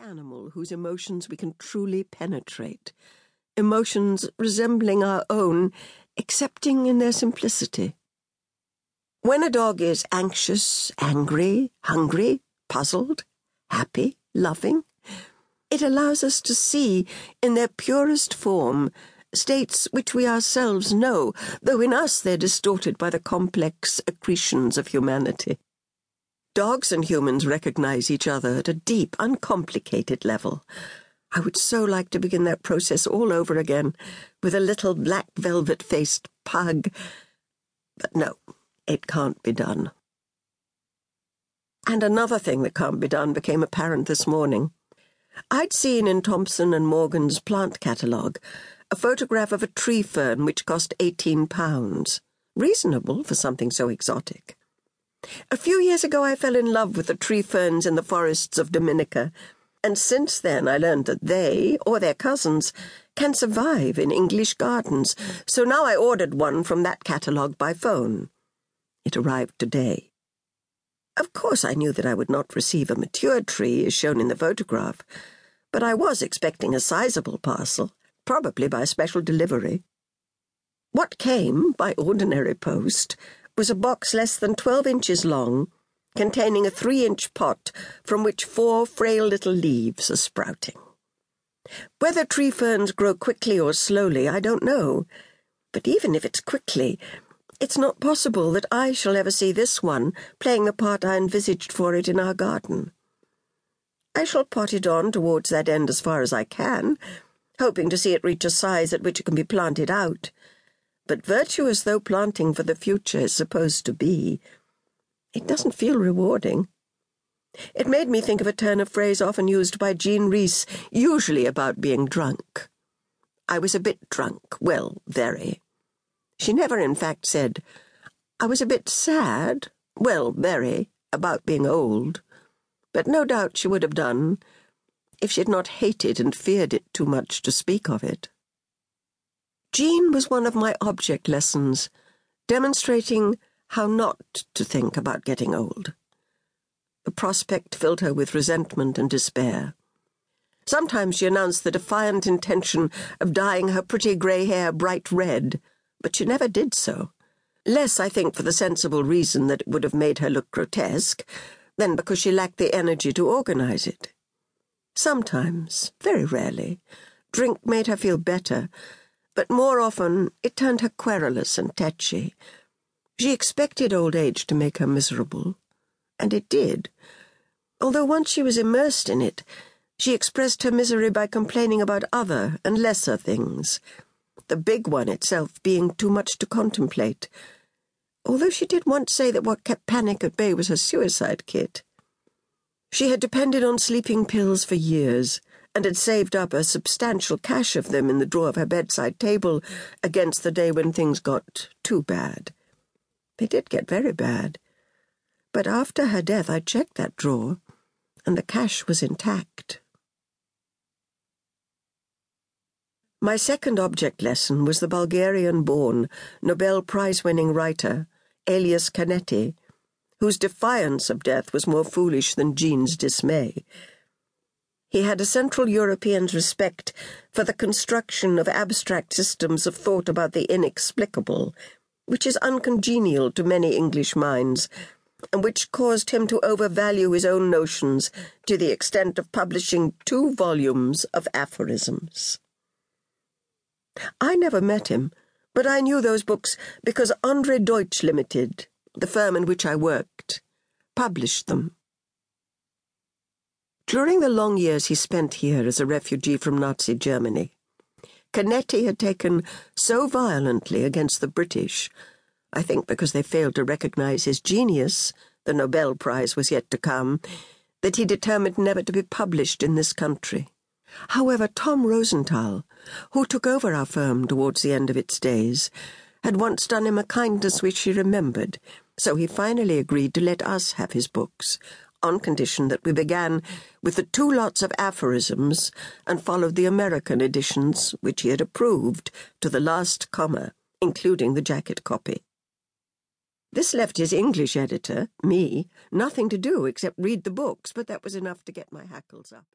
animal whose emotions we can truly penetrate, emotions resembling our own, excepting in their simplicity. When a dog is anxious, angry, hungry, puzzled, happy, loving, it allows us to see in their purest form states which we ourselves know, though in us they're distorted by the complex accretions of humanity. Dogs and humans recognize each other at a deep, uncomplicated level. I would so like to begin that process all over again with a little black velvet faced pug. But no, it can't be done. And another thing that can't be done became apparent this morning. I'd seen in Thompson and Morgan's plant catalogue a photograph of a tree fern which cost eighteen pounds. Reasonable for something so exotic. A few years ago, I fell in love with the tree ferns in the forests of Dominica, and since then I learned that they, or their cousins, can survive in English gardens, so now I ordered one from that catalogue by phone. It arrived today. Of course, I knew that I would not receive a mature tree as shown in the photograph, but I was expecting a sizable parcel, probably by special delivery. What came by ordinary post was a box less than twelve inches long, containing a three inch pot from which four frail little leaves are sprouting. Whether tree ferns grow quickly or slowly, I don't know. But even if it's quickly, it's not possible that I shall ever see this one playing the part I envisaged for it in our garden. I shall pot it on towards that end as far as I can, hoping to see it reach a size at which it can be planted out but virtuous though planting for the future is supposed to be, it doesn't feel rewarding. It made me think of a turn of phrase often used by Jean Rhys, usually about being drunk. I was a bit drunk, well, very. She never, in fact, said, I was a bit sad, well, very, about being old. But no doubt she would have done, if she had not hated and feared it too much to speak of it. Jean was one of my object lessons, demonstrating how not to think about getting old. The prospect filled her with resentment and despair. Sometimes she announced the defiant intention of dyeing her pretty grey hair bright red, but she never did so. Less, I think, for the sensible reason that it would have made her look grotesque, than because she lacked the energy to organize it. Sometimes, very rarely, drink made her feel better but more often it turned her querulous and tetchy. She expected old age to make her miserable, and it did. Although once she was immersed in it, she expressed her misery by complaining about other and lesser things, the big one itself being too much to contemplate, although she did once say that what kept panic at bay was her suicide kit. She had depended on sleeping pills for years and had saved up a substantial cache of them in the drawer of her bedside table against the day when things got too bad. They did get very bad. But after her death, I checked that drawer, and the cache was intact. My second object lesson was the Bulgarian born, Nobel Prize winning writer, Elias Canetti, whose defiance of death was more foolish than Jean's dismay. He had a Central European's respect for the construction of abstract systems of thought about the inexplicable, which is uncongenial to many English minds, and which caused him to overvalue his own notions to the extent of publishing two volumes of aphorisms. I never met him, but I knew those books because Andre Deutsch Limited, the firm in which I worked, published them. During the long years he spent here as a refugee from Nazi Germany, Canetti had taken so violently against the British, I think because they failed to recognize his genius, the Nobel Prize was yet to come, that he determined never to be published in this country. However, Tom Rosenthal, who took over our firm towards the end of its days, had once done him a kindness which he remembered, so he finally agreed to let us have his books, on condition that we began with the two lots of aphorisms and followed the American editions, which he had approved, to the last comma, including the jacket copy. This left his English editor, me, nothing to do except read the books, but that was enough to get my hackles up.